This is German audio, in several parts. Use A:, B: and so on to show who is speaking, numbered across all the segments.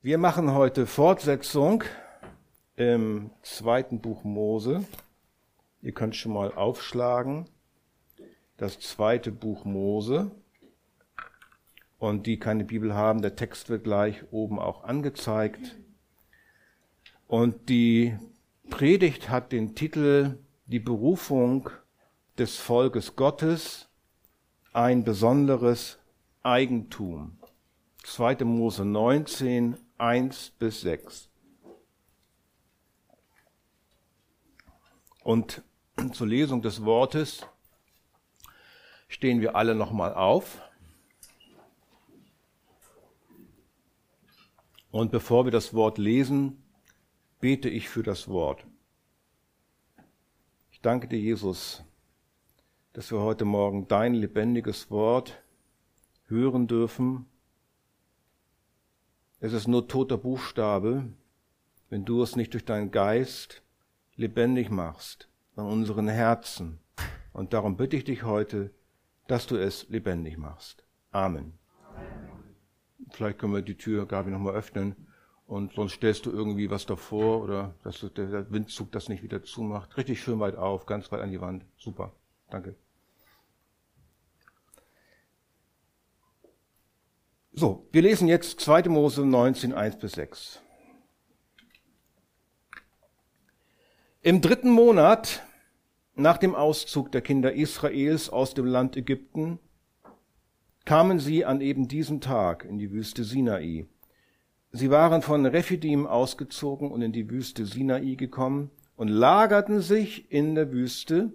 A: Wir machen heute Fortsetzung im zweiten Buch Mose. Ihr könnt schon mal aufschlagen. Das zweite Buch Mose. Und die keine Bibel haben, der Text wird gleich oben auch angezeigt. Und die Predigt hat den Titel Die Berufung des Volkes Gottes, ein besonderes Eigentum. 2. Mose 19, 1 bis 6. Und zur Lesung des Wortes stehen wir alle nochmal auf. Und bevor wir das Wort lesen, bete ich für das Wort. Ich danke dir, Jesus, dass wir heute Morgen dein lebendiges Wort hören dürfen es ist nur toter Buchstabe, wenn du es nicht durch deinen Geist lebendig machst an unseren Herzen. Und darum bitte ich dich heute, dass du es lebendig machst. Amen. Amen. Vielleicht können wir die Tür, Gabi, nochmal öffnen. Und sonst stellst du irgendwie was davor oder dass der Windzug das nicht wieder zumacht. Richtig schön weit auf, ganz weit an die Wand. Super. Danke. So, wir lesen jetzt 2. Mose 19, 1 bis 6. Im dritten Monat nach dem Auszug der Kinder Israels aus dem Land Ägypten kamen sie an eben diesem Tag in die Wüste Sinai. Sie waren von Rephidim ausgezogen und in die Wüste Sinai gekommen und lagerten sich in der Wüste,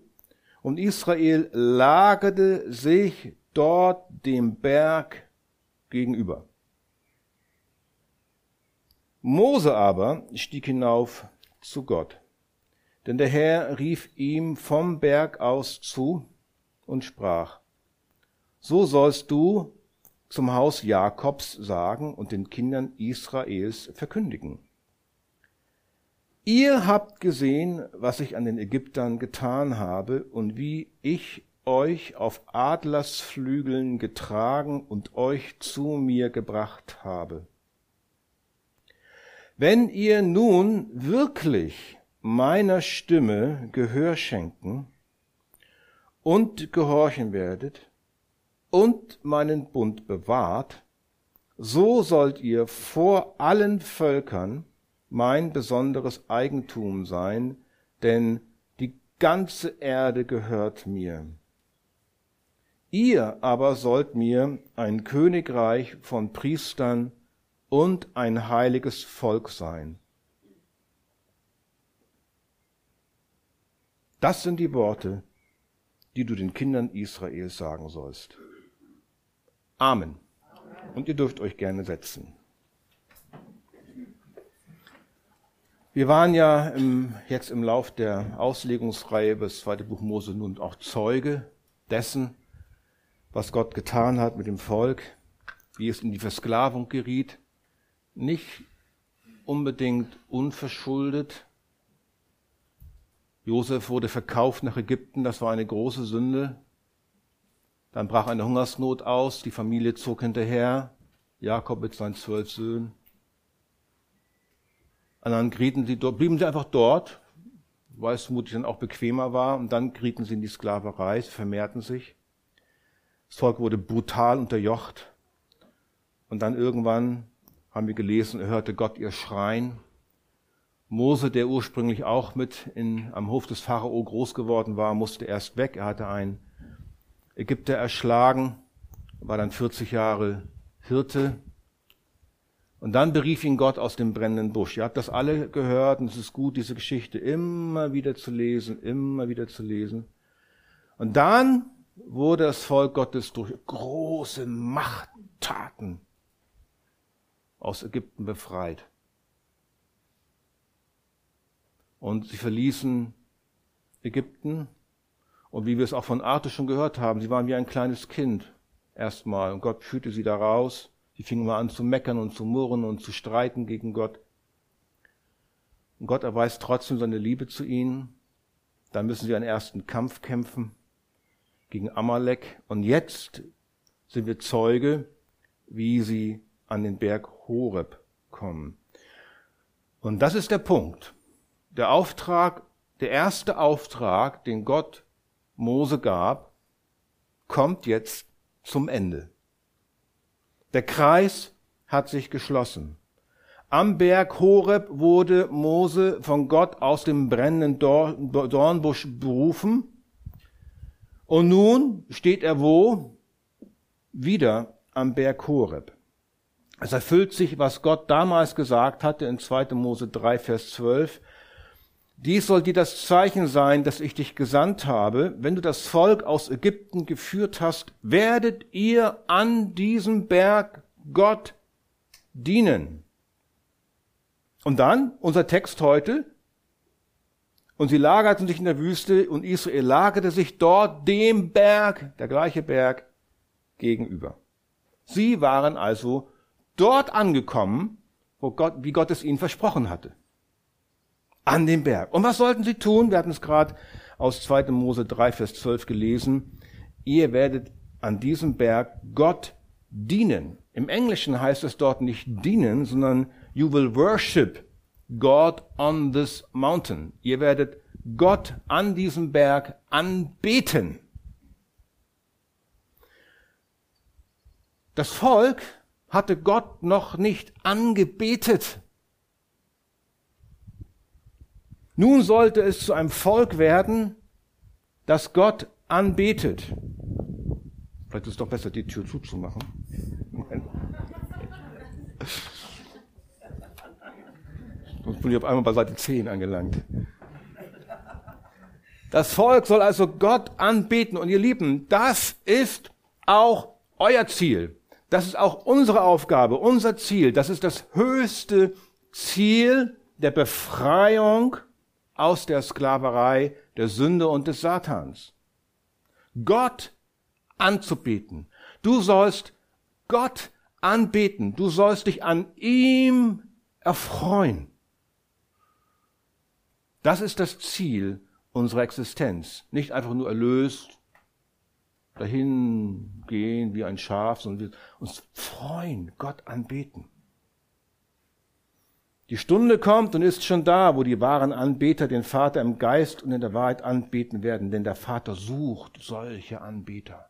A: und Israel lagerte sich dort dem Berg gegenüber. Mose aber stieg hinauf zu Gott, denn der Herr rief ihm vom Berg aus zu und sprach, so sollst du zum Haus Jakobs sagen und den Kindern Israels verkündigen. Ihr habt gesehen, was ich an den Ägyptern getan habe und wie ich euch auf Adlersflügeln getragen und euch zu mir gebracht habe. Wenn ihr nun wirklich meiner Stimme Gehör schenken und gehorchen werdet und meinen Bund bewahrt, so sollt ihr vor allen Völkern mein besonderes Eigentum sein, denn die ganze Erde gehört mir. Ihr aber sollt mir ein Königreich von Priestern und ein heiliges Volk sein. Das sind die Worte, die du den Kindern Israels sagen sollst. Amen. Und ihr dürft euch gerne setzen. Wir waren ja im, jetzt im Lauf der Auslegungsreihe bis zweite Buch Mose nun auch Zeuge dessen, was Gott getan hat mit dem Volk, wie es in die Versklavung geriet, nicht unbedingt unverschuldet. Josef wurde verkauft nach Ägypten, das war eine große Sünde. Dann brach eine Hungersnot aus, die Familie zog hinterher, Jakob mit seinen zwölf Söhnen. Und dann gerieten sie dort, blieben sie einfach dort, weil es vermutlich dann auch bequemer war, und dann gerieten sie in die Sklaverei, sie vermehrten sich. Das Volk wurde brutal unterjocht. Und dann irgendwann haben wir gelesen, hörte Gott ihr Schreien. Mose, der ursprünglich auch mit in, am Hof des Pharao groß geworden war, musste erst weg. Er hatte einen Ägypter erschlagen, war dann 40 Jahre Hirte. Und dann berief ihn Gott aus dem brennenden Busch. Ihr habt das alle gehört und es ist gut, diese Geschichte immer wieder zu lesen, immer wieder zu lesen. Und dann wurde das Volk Gottes durch große Machttaten aus Ägypten befreit. Und sie verließen Ägypten. Und wie wir es auch von Arte schon gehört haben, sie waren wie ein kleines Kind erstmal. Und Gott führte sie da raus. Sie fingen mal an zu meckern und zu murren und zu streiten gegen Gott. Und Gott erweist trotzdem seine Liebe zu ihnen. Dann müssen sie einen ersten Kampf kämpfen gegen Amalek. Und jetzt sind wir Zeuge, wie sie an den Berg Horeb kommen. Und das ist der Punkt. Der Auftrag, der erste Auftrag, den Gott Mose gab, kommt jetzt zum Ende. Der Kreis hat sich geschlossen. Am Berg Horeb wurde Mose von Gott aus dem brennenden Dornbusch berufen. Und nun steht er wo? Wieder am Berg Horeb. Es erfüllt sich, was Gott damals gesagt hatte in 2. Mose 3, Vers 12. Dies soll dir das Zeichen sein, dass ich dich gesandt habe. Wenn du das Volk aus Ägypten geführt hast, werdet ihr an diesem Berg Gott dienen. Und dann unser Text heute. Und sie lagerten sich in der Wüste und Israel lagerte sich dort dem Berg, der gleiche Berg, gegenüber. Sie waren also dort angekommen, wo Gott, wie Gott es ihnen versprochen hatte an dem Berg. Und was sollten sie tun? Wir hatten es gerade aus 2. Mose 3, Vers 12 gelesen. Ihr werdet an diesem Berg Gott dienen. Im Englischen heißt es dort nicht dienen, sondern you will worship God on this mountain. Ihr werdet Gott an diesem Berg anbeten. Das Volk hatte Gott noch nicht angebetet. Nun sollte es zu einem Volk werden, das Gott anbetet. Vielleicht ist es doch besser, die Tür zuzumachen. Sonst bin ich auf einmal bei Seite 10 angelangt. Das Volk soll also Gott anbeten. Und ihr Lieben, das ist auch euer Ziel. Das ist auch unsere Aufgabe, unser Ziel. Das ist das höchste Ziel der Befreiung aus der Sklaverei der Sünde und des Satans. Gott anzubeten. Du sollst Gott anbeten. Du sollst dich an ihm erfreuen. Das ist das Ziel unserer Existenz. Nicht einfach nur erlöst, dahin gehen wie ein Schaf, sondern wir uns freuen, Gott anbeten. Die Stunde kommt und ist schon da, wo die wahren Anbeter den Vater im Geist und in der Wahrheit anbeten werden, denn der Vater sucht solche Anbeter.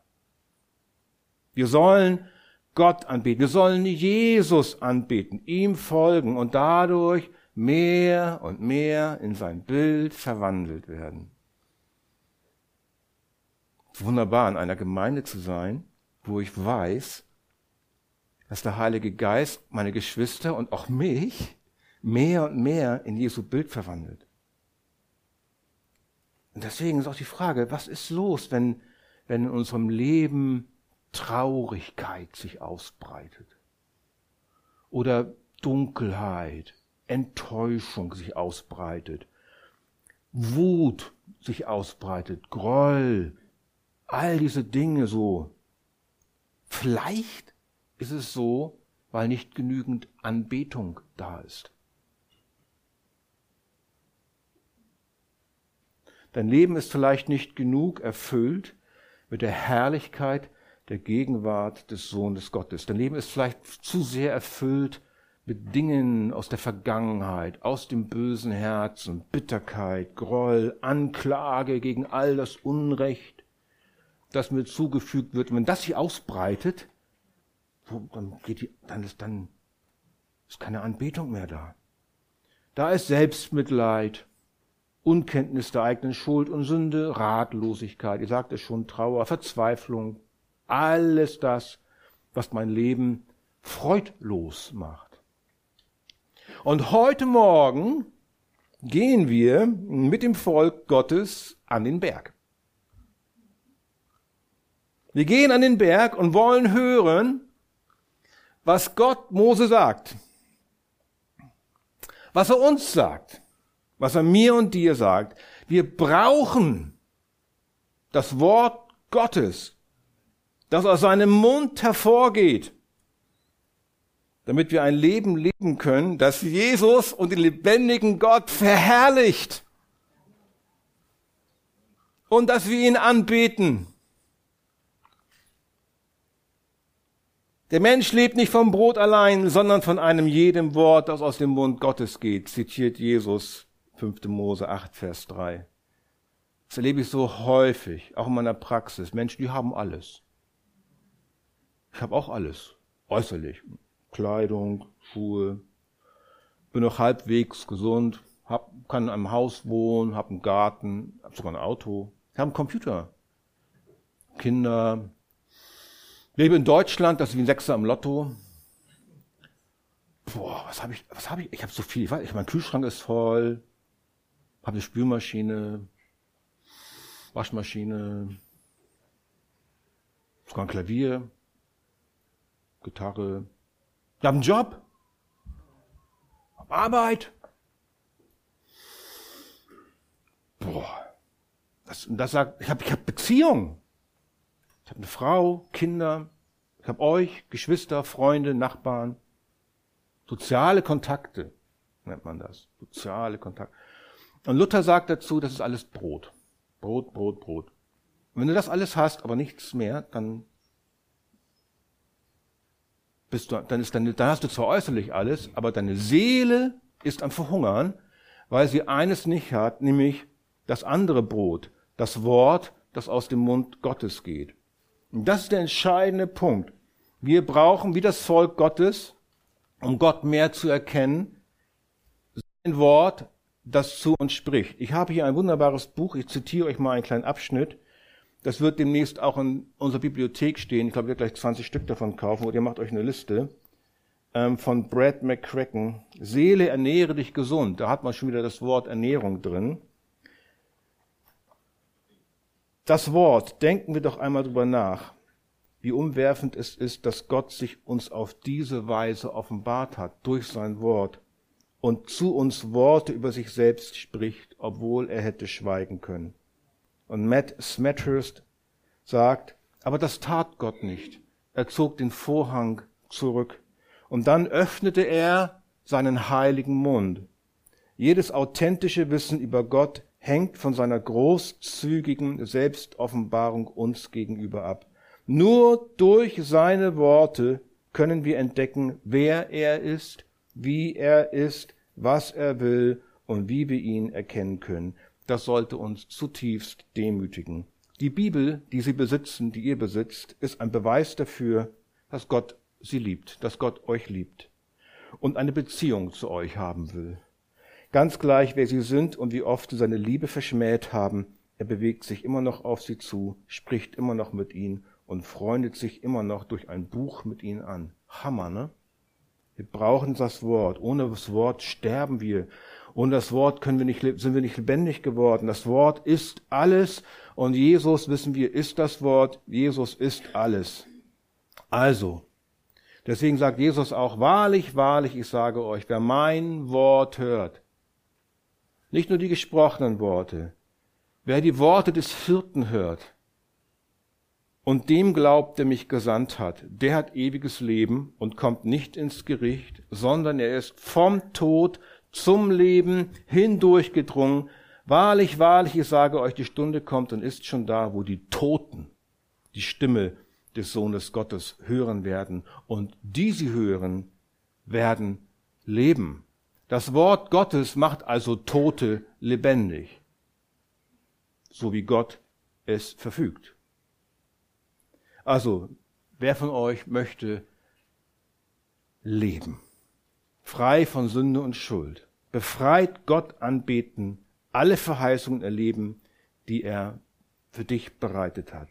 A: Wir sollen Gott anbeten, wir sollen Jesus anbeten, ihm folgen und dadurch mehr und mehr in sein Bild verwandelt werden. Wunderbar, in einer Gemeinde zu sein, wo ich weiß, dass der Heilige Geist meine Geschwister und auch mich mehr und mehr in Jesu Bild verwandelt. Und deswegen ist auch die Frage, was ist los, wenn, wenn in unserem Leben Traurigkeit sich ausbreitet? Oder Dunkelheit, Enttäuschung sich ausbreitet, Wut sich ausbreitet, Groll, all diese Dinge so. Vielleicht ist es so, weil nicht genügend Anbetung da ist. Dein Leben ist vielleicht nicht genug erfüllt mit der Herrlichkeit der Gegenwart des Sohnes Gottes. Dein Leben ist vielleicht zu sehr erfüllt mit Dingen aus der Vergangenheit, aus dem bösen Herzen, Bitterkeit, Groll, Anklage gegen all das Unrecht, das mir zugefügt wird. Wenn das sich ausbreitet, dann, geht die, dann, ist, dann ist keine Anbetung mehr da. Da ist Selbstmitleid, Unkenntnis der eigenen Schuld und Sünde, Ratlosigkeit, ihr sagt es schon, Trauer, Verzweiflung, alles das, was mein Leben freudlos macht. Und heute Morgen gehen wir mit dem Volk Gottes an den Berg. Wir gehen an den Berg und wollen hören, was Gott Mose sagt, was er uns sagt was er mir und dir sagt. Wir brauchen das Wort Gottes, das aus seinem Mund hervorgeht, damit wir ein Leben leben können, das Jesus und den lebendigen Gott verherrlicht und dass wir ihn anbeten. Der Mensch lebt nicht vom Brot allein, sondern von einem jedem Wort, das aus dem Mund Gottes geht, zitiert Jesus 5. Mose 8, Vers 3. Das erlebe ich so häufig, auch in meiner Praxis. Menschen, die haben alles. Ich habe auch alles, äußerlich. Kleidung, Schuhe, bin noch halbwegs gesund, hab, kann in einem Haus wohnen, habe einen Garten, habe sogar ein Auto, habe einen Computer, Kinder, lebe in Deutschland, das ist wie ein Sechser am Lotto. Boah, was habe ich, was habe ich? Ich habe so viel, ich weiß, ich, mein Kühlschrank ist voll, habe eine Spülmaschine, Waschmaschine, sogar ein Klavier, Gitarre. Ich habe einen Job, hab Arbeit. Boah, das, das sagt, ich habe ich hab Beziehung. Ich habe eine Frau, Kinder, ich habe euch, Geschwister, Freunde, Nachbarn. Soziale Kontakte nennt man das. Soziale Kontakte. Und Luther sagt dazu, das ist alles Brot. Brot, Brot, Brot. Und wenn du das alles hast, aber nichts mehr, dann bist du, dann ist deine, dann hast du zwar äußerlich alles, aber deine Seele ist am Verhungern, weil sie eines nicht hat, nämlich das andere Brot, das Wort, das aus dem Mund Gottes geht. Und das ist der entscheidende Punkt. Wir brauchen, wie das Volk Gottes, um Gott mehr zu erkennen, sein Wort, das zu uns spricht. Ich habe hier ein wunderbares Buch, ich zitiere euch mal einen kleinen Abschnitt. Das wird demnächst auch in unserer Bibliothek stehen. Ich glaube, werdet gleich 20 Stück davon kaufen oder ihr macht euch eine Liste. Ähm, von Brad McCracken. Seele, ernähre dich gesund. Da hat man schon wieder das Wort Ernährung drin. Das Wort, denken wir doch einmal drüber nach, wie umwerfend es ist, dass Gott sich uns auf diese Weise offenbart hat, durch sein Wort und zu uns Worte über sich selbst spricht, obwohl er hätte schweigen können. Und Matt Smethurst sagt, aber das tat Gott nicht. Er zog den Vorhang zurück und dann öffnete er seinen heiligen Mund. Jedes authentische Wissen über Gott hängt von seiner großzügigen Selbstoffenbarung uns gegenüber ab. Nur durch seine Worte können wir entdecken, wer er ist, wie er ist, was er will und wie wir ihn erkennen können. Das sollte uns zutiefst demütigen. Die Bibel, die Sie besitzen, die ihr besitzt, ist ein Beweis dafür, dass Gott Sie liebt, dass Gott euch liebt und eine Beziehung zu euch haben will. Ganz gleich, wer sie sind und wie oft sie seine Liebe verschmäht haben, er bewegt sich immer noch auf sie zu, spricht immer noch mit ihnen und freundet sich immer noch durch ein Buch mit ihnen an. Hammer, ne? Wir brauchen das Wort. Ohne das Wort sterben wir. Ohne das Wort können wir nicht, sind wir nicht lebendig geworden. Das Wort ist alles und Jesus, wissen wir, ist das Wort. Jesus ist alles. Also, deswegen sagt Jesus auch, wahrlich, wahrlich, ich sage euch, wer mein Wort hört nicht nur die gesprochenen Worte. Wer die Worte des Hirten hört und dem glaubt, der mich gesandt hat, der hat ewiges Leben und kommt nicht ins Gericht, sondern er ist vom Tod zum Leben hindurchgedrungen. Wahrlich, wahrlich, ich sage euch, die Stunde kommt und ist schon da, wo die Toten die Stimme des Sohnes Gottes hören werden und die sie hören, werden leben. Das Wort Gottes macht also Tote lebendig, so wie Gott es verfügt. Also, wer von euch möchte leben, frei von Sünde und Schuld, befreit Gott anbeten, alle Verheißungen erleben, die er für dich bereitet hat.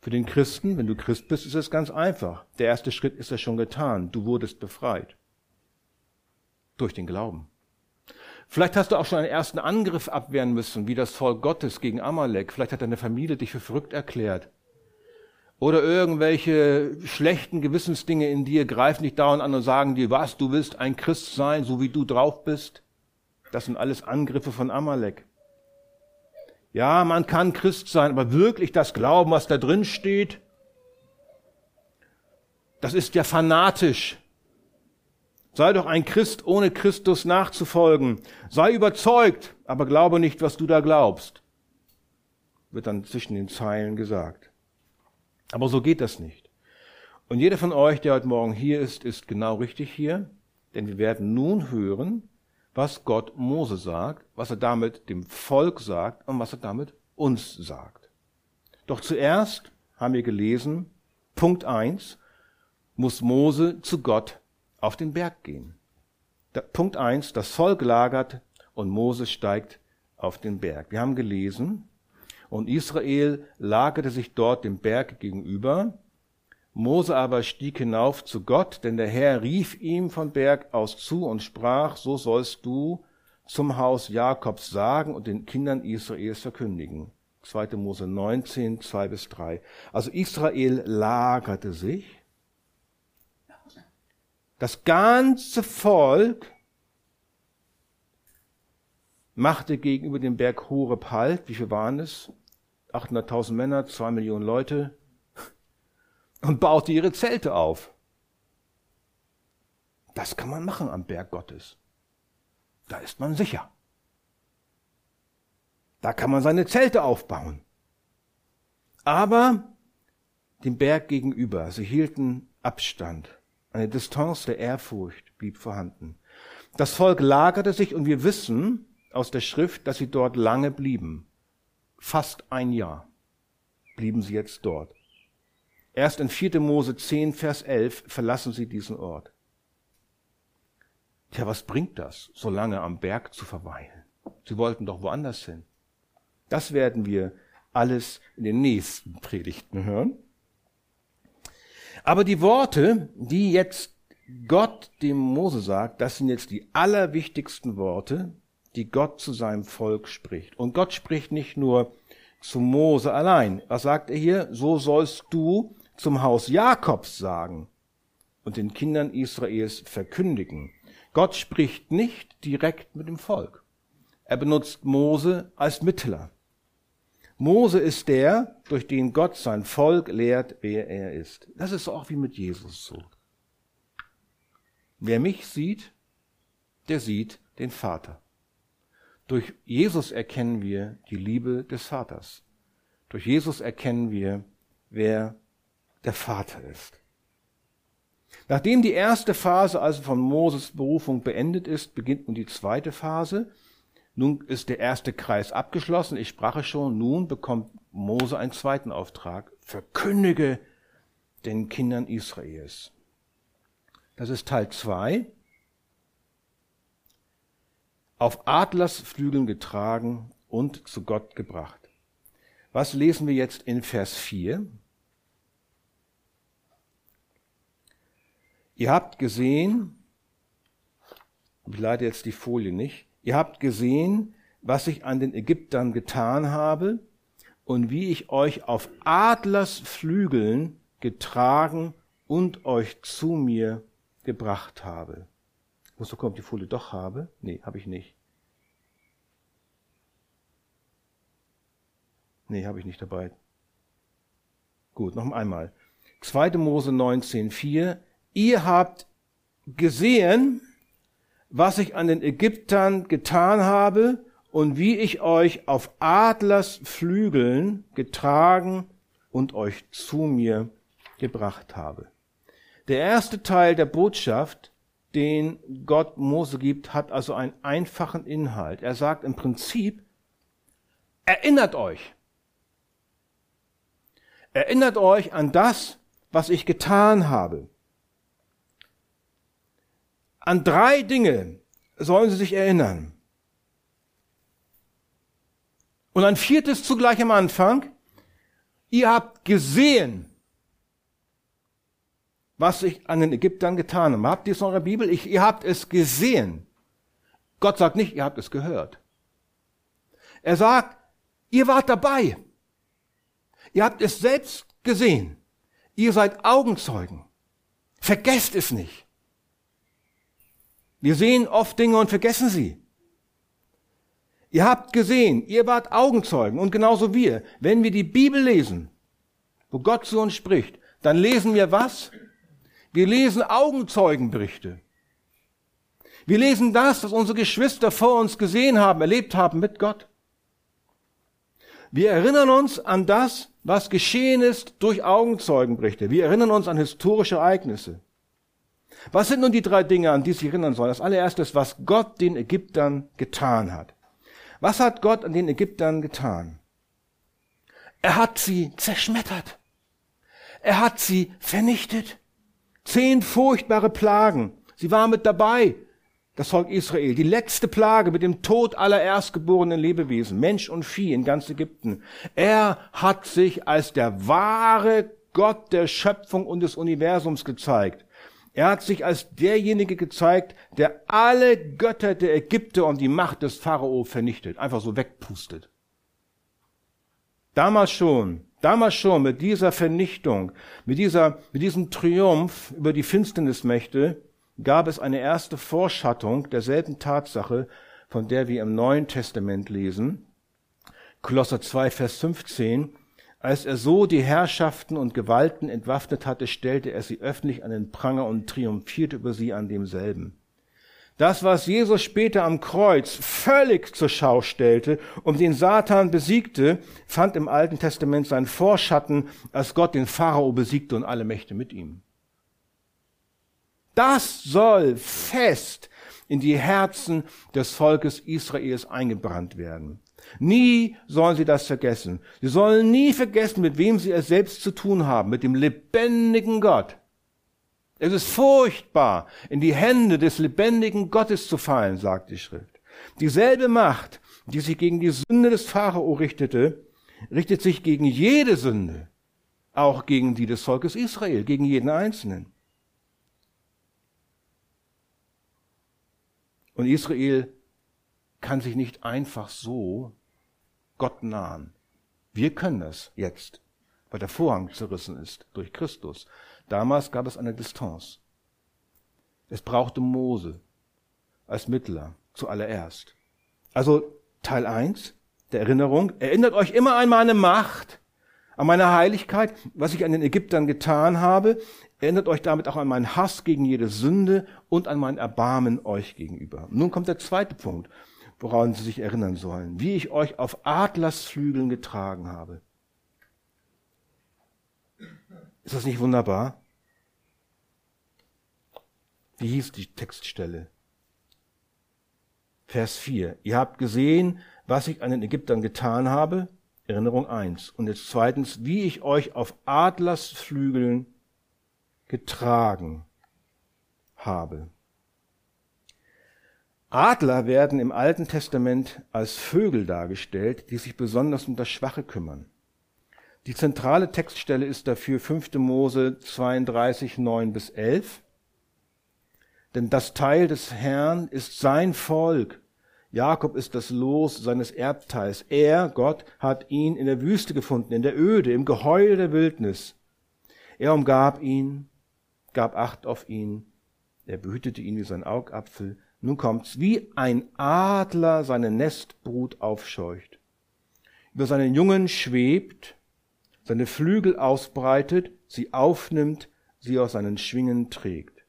A: Für den Christen, wenn du Christ bist, ist es ganz einfach. Der erste Schritt ist ja schon getan. Du wurdest befreit. Durch den Glauben. Vielleicht hast du auch schon einen ersten Angriff abwehren müssen, wie das Volk Gottes gegen Amalek. Vielleicht hat deine Familie dich für verrückt erklärt. Oder irgendwelche schlechten Gewissensdinge in dir greifen dich dauernd an und sagen dir, was, du willst ein Christ sein, so wie du drauf bist. Das sind alles Angriffe von Amalek. Ja, man kann Christ sein, aber wirklich das Glauben, was da drin steht, das ist ja fanatisch. Sei doch ein Christ, ohne Christus nachzufolgen. Sei überzeugt, aber glaube nicht, was du da glaubst. Wird dann zwischen den Zeilen gesagt. Aber so geht das nicht. Und jeder von euch, der heute Morgen hier ist, ist genau richtig hier, denn wir werden nun hören, was Gott Mose sagt, was er damit dem Volk sagt und was er damit uns sagt. Doch zuerst haben wir gelesen, Punkt eins muss Mose zu Gott auf den Berg gehen. Punkt eins: das Volk lagert und Mose steigt auf den Berg. Wir haben gelesen, und Israel lagerte sich dort dem Berg gegenüber. Mose aber stieg hinauf zu Gott, denn der Herr rief ihm von Berg aus zu und sprach, so sollst du zum Haus Jakobs sagen und den Kindern Israels verkündigen. 2. Mose 19, 2 bis 3. Also Israel lagerte sich. Das ganze Volk machte gegenüber dem Berg Horeb Halt. Wie viel waren es? 800.000 Männer, zwei Millionen Leute. Und baute ihre Zelte auf. Das kann man machen am Berg Gottes. Da ist man sicher. Da kann man seine Zelte aufbauen. Aber dem Berg gegenüber, sie hielten Abstand. Eine Distanz der Ehrfurcht blieb vorhanden. Das Volk lagerte sich und wir wissen aus der Schrift, dass sie dort lange blieben. Fast ein Jahr blieben sie jetzt dort. Erst in 4. Mose 10, Vers 11 verlassen sie diesen Ort. Tja, was bringt das, so lange am Berg zu verweilen? Sie wollten doch woanders hin. Das werden wir alles in den nächsten Predigten hören. Aber die Worte, die jetzt Gott dem Mose sagt, das sind jetzt die allerwichtigsten Worte, die Gott zu seinem Volk spricht. Und Gott spricht nicht nur zu Mose allein. Was sagt er hier? So sollst du zum Haus Jakobs sagen und den Kindern Israels verkündigen. Gott spricht nicht direkt mit dem Volk. Er benutzt Mose als Mittler. Mose ist der, durch den Gott sein Volk lehrt, wer er ist. Das ist auch wie mit Jesus so. Wer mich sieht, der sieht den Vater. Durch Jesus erkennen wir die Liebe des Vaters. Durch Jesus erkennen wir, wer der Vater ist. Nachdem die erste Phase also von Moses Berufung beendet ist, beginnt nun die zweite Phase. Nun ist der erste Kreis abgeschlossen. Ich sprach schon. Nun bekommt Mose einen zweiten Auftrag. Verkündige den Kindern Israels. Das ist Teil zwei. Auf Adlersflügeln getragen und zu Gott gebracht. Was lesen wir jetzt in Vers 4? Ihr habt gesehen, ich leite jetzt die Folie nicht, Ihr habt gesehen, was ich an den Ägyptern getan habe und wie ich euch auf Adlers Flügeln getragen und euch zu mir gebracht habe. Wozu kommt die Folie doch habe? Nee, habe ich nicht. Nee, habe ich nicht dabei. Gut, noch einmal. 2. Mose 19,4. Ihr habt gesehen, was ich an den Ägyptern getan habe und wie ich euch auf Adlers Flügeln getragen und euch zu mir gebracht habe. Der erste Teil der Botschaft, den Gott Mose gibt, hat also einen einfachen Inhalt. Er sagt im Prinzip, erinnert euch. Erinnert euch an das, was ich getan habe. An drei Dinge sollen sie sich erinnern. Und ein viertes zugleich am Anfang. Ihr habt gesehen, was ich an den Ägyptern getan habe. Habt ihr es in eurer Bibel? Ich, ihr habt es gesehen. Gott sagt nicht, ihr habt es gehört. Er sagt, ihr wart dabei. Ihr habt es selbst gesehen. Ihr seid Augenzeugen. Vergesst es nicht. Wir sehen oft Dinge und vergessen sie. Ihr habt gesehen, ihr wart Augenzeugen und genauso wir. Wenn wir die Bibel lesen, wo Gott zu uns spricht, dann lesen wir was? Wir lesen Augenzeugenberichte. Wir lesen das, was unsere Geschwister vor uns gesehen haben, erlebt haben mit Gott. Wir erinnern uns an das, was geschehen ist durch Augenzeugenberichte. Wir erinnern uns an historische Ereignisse. Was sind nun die drei Dinge, an die sich erinnern sollen? Das allererste ist, was Gott den Ägyptern getan hat. Was hat Gott an den Ägyptern getan? Er hat sie zerschmettert. Er hat sie vernichtet. Zehn furchtbare Plagen. Sie waren mit dabei, das Volk Israel. Die letzte Plage mit dem Tod aller erstgeborenen Lebewesen, Mensch und Vieh in ganz Ägypten. Er hat sich als der wahre Gott der Schöpfung und des Universums gezeigt. Er hat sich als derjenige gezeigt, der alle Götter der Ägypter und die Macht des Pharao vernichtet, einfach so wegpustet. Damals schon, damals schon mit dieser Vernichtung, mit dieser, mit diesem Triumph über die Finsternismächte gab es eine erste Vorschattung derselben Tatsache, von der wir im Neuen Testament lesen. Kolosser 2, Vers 15. Als er so die Herrschaften und Gewalten entwaffnet hatte, stellte er sie öffentlich an den Pranger und triumphierte über sie an demselben. Das, was Jesus später am Kreuz völlig zur Schau stellte und den Satan besiegte, fand im Alten Testament seinen Vorschatten, als Gott den Pharao besiegte und alle Mächte mit ihm. Das soll fest in die Herzen des Volkes Israels eingebrannt werden. Nie sollen sie das vergessen. Sie sollen nie vergessen, mit wem sie es selbst zu tun haben, mit dem lebendigen Gott. Es ist furchtbar, in die Hände des lebendigen Gottes zu fallen, sagt die Schrift. Dieselbe Macht, die sich gegen die Sünde des Pharao richtete, richtet sich gegen jede Sünde, auch gegen die des Volkes Israel, gegen jeden Einzelnen. Und Israel kann sich nicht einfach so Gott nahen. Wir können das jetzt, weil der Vorhang zerrissen ist durch Christus. Damals gab es eine Distanz. Es brauchte Mose als Mittler zuallererst. Also Teil 1 der Erinnerung. Erinnert euch immer an meine Macht, an meine Heiligkeit, was ich an den Ägyptern getan habe. Erinnert euch damit auch an meinen Hass gegen jede Sünde und an mein Erbarmen euch gegenüber. Nun kommt der zweite Punkt woran sie sich erinnern sollen, wie ich euch auf Adlersflügeln getragen habe. Ist das nicht wunderbar? Wie hieß die Textstelle? Vers 4. Ihr habt gesehen, was ich an den Ägyptern getan habe. Erinnerung 1. Und jetzt zweitens, wie ich euch auf Adlersflügeln getragen habe. Adler werden im Alten Testament als Vögel dargestellt, die sich besonders um das Schwache kümmern. Die zentrale Textstelle ist dafür 5. Mose 32, 9 bis 11. Denn das Teil des Herrn ist sein Volk. Jakob ist das Los seines Erbteils. Er, Gott, hat ihn in der Wüste gefunden, in der Öde, im Geheul der Wildnis. Er umgab ihn, gab Acht auf ihn, er behütete ihn wie sein Augapfel, nun kommt's, wie ein Adler seine Nestbrut aufscheucht, über seinen Jungen schwebt, seine Flügel ausbreitet, sie aufnimmt, sie aus seinen Schwingen trägt.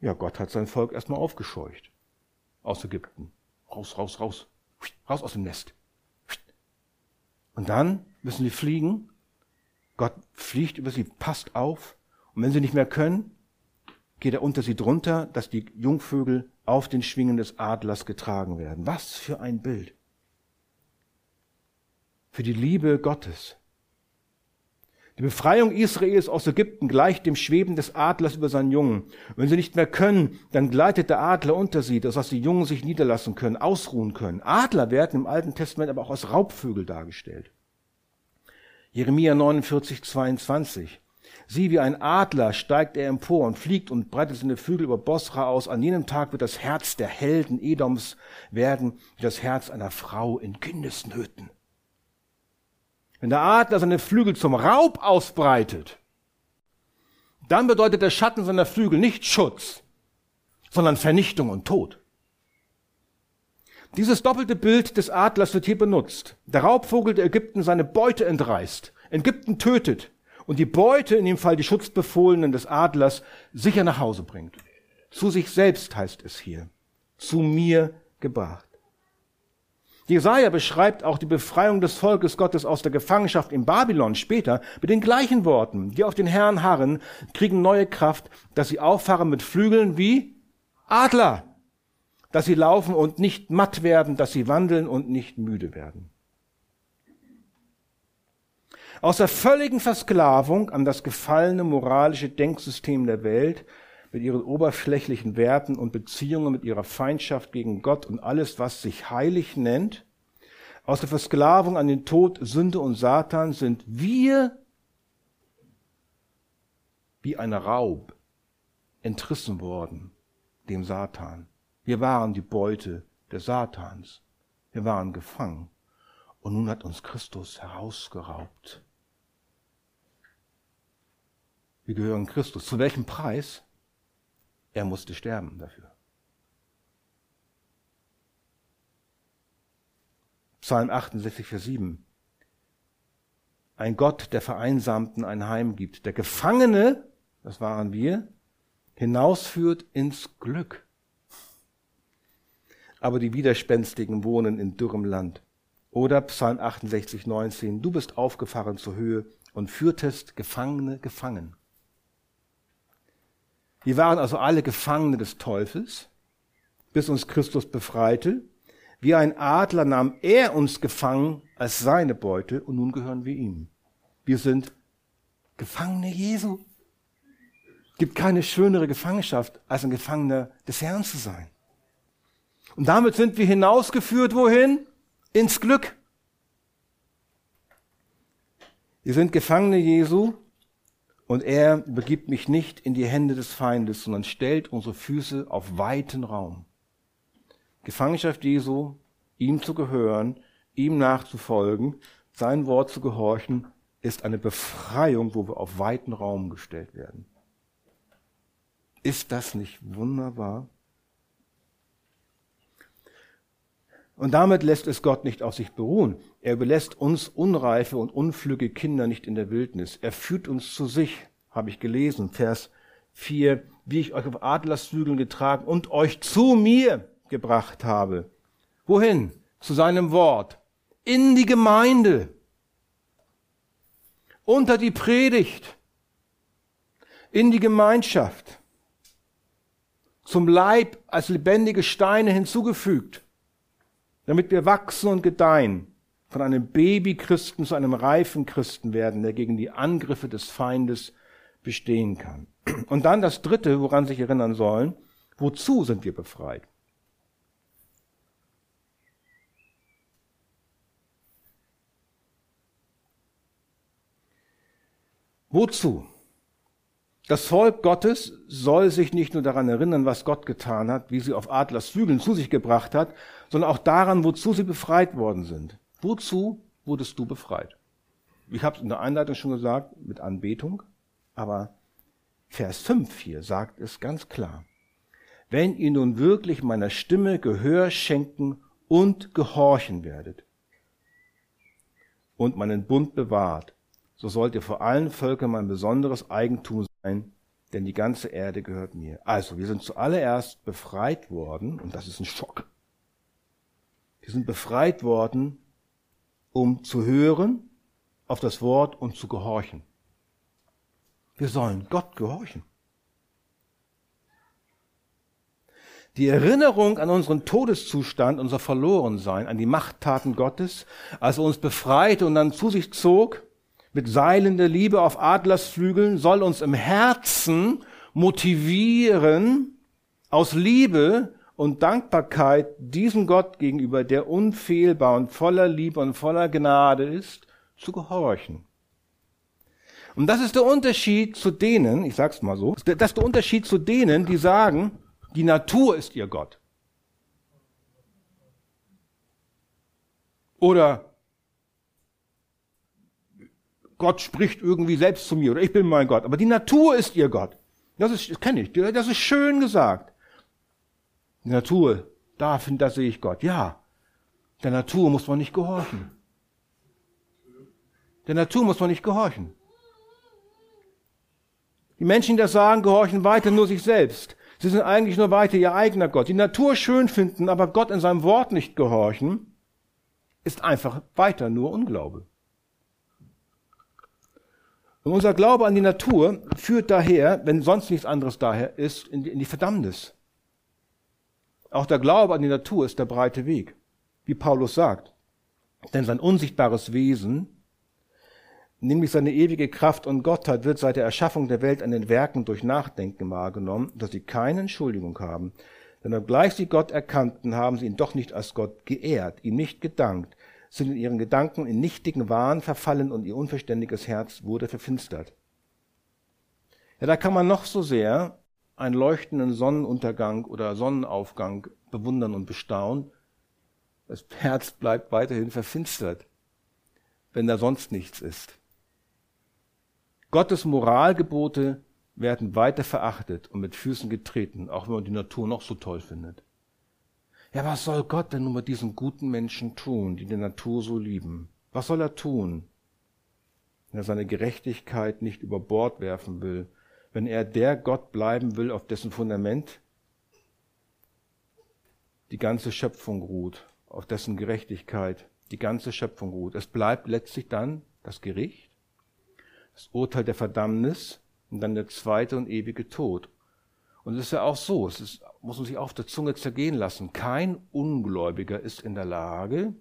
A: Ja, Gott hat sein Volk erstmal aufgescheucht. Aus Ägypten. Raus, raus, raus. Raus aus dem Nest. Und dann müssen sie fliegen. Gott fliegt über sie, passt auf. Und wenn sie nicht mehr können, geht er unter sie drunter, dass die Jungvögel auf den Schwingen des Adlers getragen werden. Was für ein Bild. Für die Liebe Gottes. Die Befreiung Israels aus Ägypten gleicht dem Schweben des Adlers über seinen Jungen. Wenn sie nicht mehr können, dann gleitet der Adler unter sie, dass die Jungen sich niederlassen können, ausruhen können. Adler werden im Alten Testament aber auch als Raubvögel dargestellt. Jeremia 49, 22. Sieh, wie ein Adler steigt er empor und fliegt und breitet seine Flügel über Bosra aus. An jenem Tag wird das Herz der Helden Edoms werden wie das Herz einer Frau in Kindesnöten. Wenn der Adler seine Flügel zum Raub ausbreitet, dann bedeutet der Schatten seiner Flügel nicht Schutz, sondern Vernichtung und Tod. Dieses doppelte Bild des Adlers wird hier benutzt. Der Raubvogel der Ägypten seine Beute entreißt, Ägypten tötet, und die Beute, in dem Fall die Schutzbefohlenen des Adlers, sicher nach Hause bringt. Zu sich selbst heißt es hier. Zu mir gebracht. Jesaja beschreibt auch die Befreiung des Volkes Gottes aus der Gefangenschaft in Babylon später mit den gleichen Worten. Die auf den Herrn harren, kriegen neue Kraft, dass sie auffahren mit Flügeln wie Adler, dass sie laufen und nicht matt werden, dass sie wandeln und nicht müde werden. Aus der völligen Versklavung an das gefallene moralische Denksystem der Welt mit ihren oberflächlichen Werten und Beziehungen, mit ihrer Feindschaft gegen Gott und alles, was sich heilig nennt, aus der Versklavung an den Tod, Sünde und Satan sind wir wie ein Raub entrissen worden dem Satan. Wir waren die Beute des Satans. Wir waren gefangen. Und nun hat uns Christus herausgeraubt. Wir gehören Christus. Zu welchem Preis? Er musste sterben dafür. Psalm 68, Vers 7. Ein Gott, der Vereinsamten ein Heim gibt, der Gefangene, das waren wir, hinausführt ins Glück. Aber die Widerspenstigen wohnen in dürrem Land. Oder Psalm 68, 19. Du bist aufgefahren zur Höhe und führtest Gefangene gefangen. Wir waren also alle Gefangene des Teufels, bis uns Christus befreite. Wie ein Adler nahm er uns gefangen als seine Beute und nun gehören wir ihm. Wir sind Gefangene Jesu. Gibt keine schönere Gefangenschaft, als ein Gefangener des Herrn zu sein. Und damit sind wir hinausgeführt, wohin? Ins Glück. Wir sind Gefangene Jesu und er begibt mich nicht in die Hände des Feindes, sondern stellt unsere Füße auf weiten Raum. Gefangenschaft Jesu, ihm zu gehören, ihm nachzufolgen, sein Wort zu gehorchen, ist eine Befreiung, wo wir auf weiten Raum gestellt werden. Ist das nicht wunderbar? Und damit lässt es Gott nicht auf sich beruhen. Er überlässt uns unreife und unflügge Kinder nicht in der Wildnis. Er führt uns zu sich, habe ich gelesen, Vers 4, wie ich euch auf Adlershügeln getragen und euch zu mir gebracht habe. Wohin? Zu seinem Wort. In die Gemeinde. Unter die Predigt. In die Gemeinschaft. Zum Leib als lebendige Steine hinzugefügt. Damit wir wachsen und gedeihen von einem Babychristen zu einem reifen Christen werden, der gegen die Angriffe des Feindes bestehen kann. Und dann das Dritte, woran sich erinnern sollen, wozu sind wir befreit? Wozu? Das Volk Gottes soll sich nicht nur daran erinnern, was Gott getan hat, wie sie auf Adlers Flügeln zu sich gebracht hat, sondern auch daran, wozu sie befreit worden sind. Wozu wurdest du befreit? Ich habe es in der Einleitung schon gesagt, mit Anbetung, aber Vers 5 hier sagt es ganz klar. Wenn ihr nun wirklich meiner Stimme Gehör schenken und gehorchen werdet und meinen Bund bewahrt, so sollt ihr vor allen Völkern mein besonderes Eigentum sein, denn die ganze Erde gehört mir. Also, wir sind zuallererst befreit worden, und das ist ein Schock. Wir sind befreit worden um zu hören auf das Wort und zu gehorchen. Wir sollen Gott gehorchen. Die Erinnerung an unseren Todeszustand, unser Verlorensein, an die Machttaten Gottes, als er uns befreite und dann zu sich zog, mit seilender Liebe auf Adlersflügeln, soll uns im Herzen motivieren, aus Liebe und Dankbarkeit diesem Gott gegenüber, der unfehlbar und voller Liebe und voller Gnade ist, zu gehorchen. Und das ist der Unterschied zu denen, ich sag's mal so, das ist der Unterschied zu denen, die sagen, die Natur ist ihr Gott. Oder Gott spricht irgendwie selbst zu mir oder ich bin mein Gott. Aber die Natur ist ihr Gott. Das ist, kenne ich. Das ist schön gesagt. Die Natur, da, find, da sehe ich Gott. Ja, der Natur muss man nicht gehorchen. Der Natur muss man nicht gehorchen. Die Menschen, die das sagen, gehorchen weiter nur sich selbst. Sie sind eigentlich nur weiter ihr eigener Gott. Die Natur schön finden, aber Gott in seinem Wort nicht gehorchen. ist einfach weiter nur Unglaube. Und unser Glaube an die Natur führt daher, wenn sonst nichts anderes daher ist, in die, in die Verdammnis. Auch der Glaube an die Natur ist der breite Weg, wie Paulus sagt. Denn sein unsichtbares Wesen, nämlich seine ewige Kraft und Gottheit, wird seit der Erschaffung der Welt an den Werken durch Nachdenken wahrgenommen, dass sie keine Entschuldigung haben. Denn obgleich sie Gott erkannten, haben sie ihn doch nicht als Gott geehrt, ihm nicht gedankt, sind in ihren Gedanken in nichtigen Wahn verfallen und ihr unverständiges Herz wurde verfinstert. Ja, da kann man noch so sehr einen leuchtenden Sonnenuntergang oder Sonnenaufgang bewundern und bestaunen. Das Herz bleibt weiterhin verfinstert, wenn da sonst nichts ist. Gottes Moralgebote werden weiter verachtet und mit Füßen getreten, auch wenn man die Natur noch so toll findet. Ja, was soll Gott denn nun mit diesen guten Menschen tun, die die Natur so lieben? Was soll er tun, wenn er seine Gerechtigkeit nicht über Bord werfen will, wenn er der Gott bleiben will, auf dessen Fundament die ganze Schöpfung ruht, auf dessen Gerechtigkeit die ganze Schöpfung ruht. Es bleibt letztlich dann das Gericht, das Urteil der Verdammnis und dann der zweite und ewige Tod. Und es ist ja auch so, es ist, muss man sich auf der Zunge zergehen lassen. Kein Ungläubiger ist in der Lage,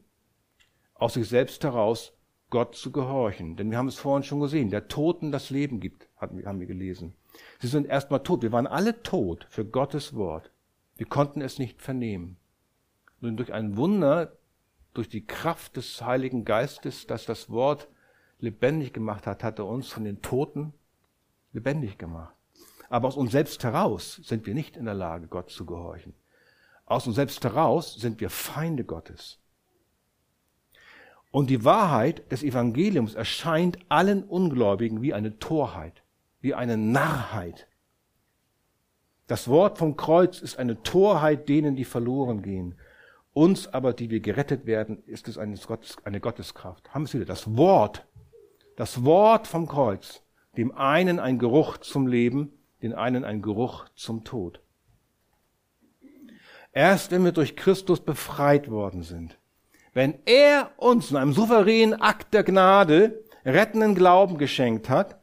A: aus sich selbst heraus Gott zu gehorchen. Denn wir haben es vorhin schon gesehen, der Toten das Leben gibt, haben wir gelesen. Sie sind erstmal tot. Wir waren alle tot für Gottes Wort. Wir konnten es nicht vernehmen. Nun durch ein Wunder, durch die Kraft des Heiligen Geistes, das das Wort lebendig gemacht hat, hat er uns von den Toten lebendig gemacht. Aber aus uns selbst heraus sind wir nicht in der Lage, Gott zu gehorchen. Aus uns selbst heraus sind wir Feinde Gottes. Und die Wahrheit des Evangeliums erscheint allen Ungläubigen wie eine Torheit, wie eine Narrheit. Das Wort vom Kreuz ist eine Torheit denen, die verloren gehen. Uns aber, die wir gerettet werden, ist es eine, Gottes, eine Gotteskraft. Haben Sie wieder das Wort, das Wort vom Kreuz, dem einen ein Geruch zum Leben, den einen ein Geruch zum Tod. Erst wenn wir durch Christus befreit worden sind, wenn er uns in einem souveränen Akt der Gnade rettenden Glauben geschenkt hat,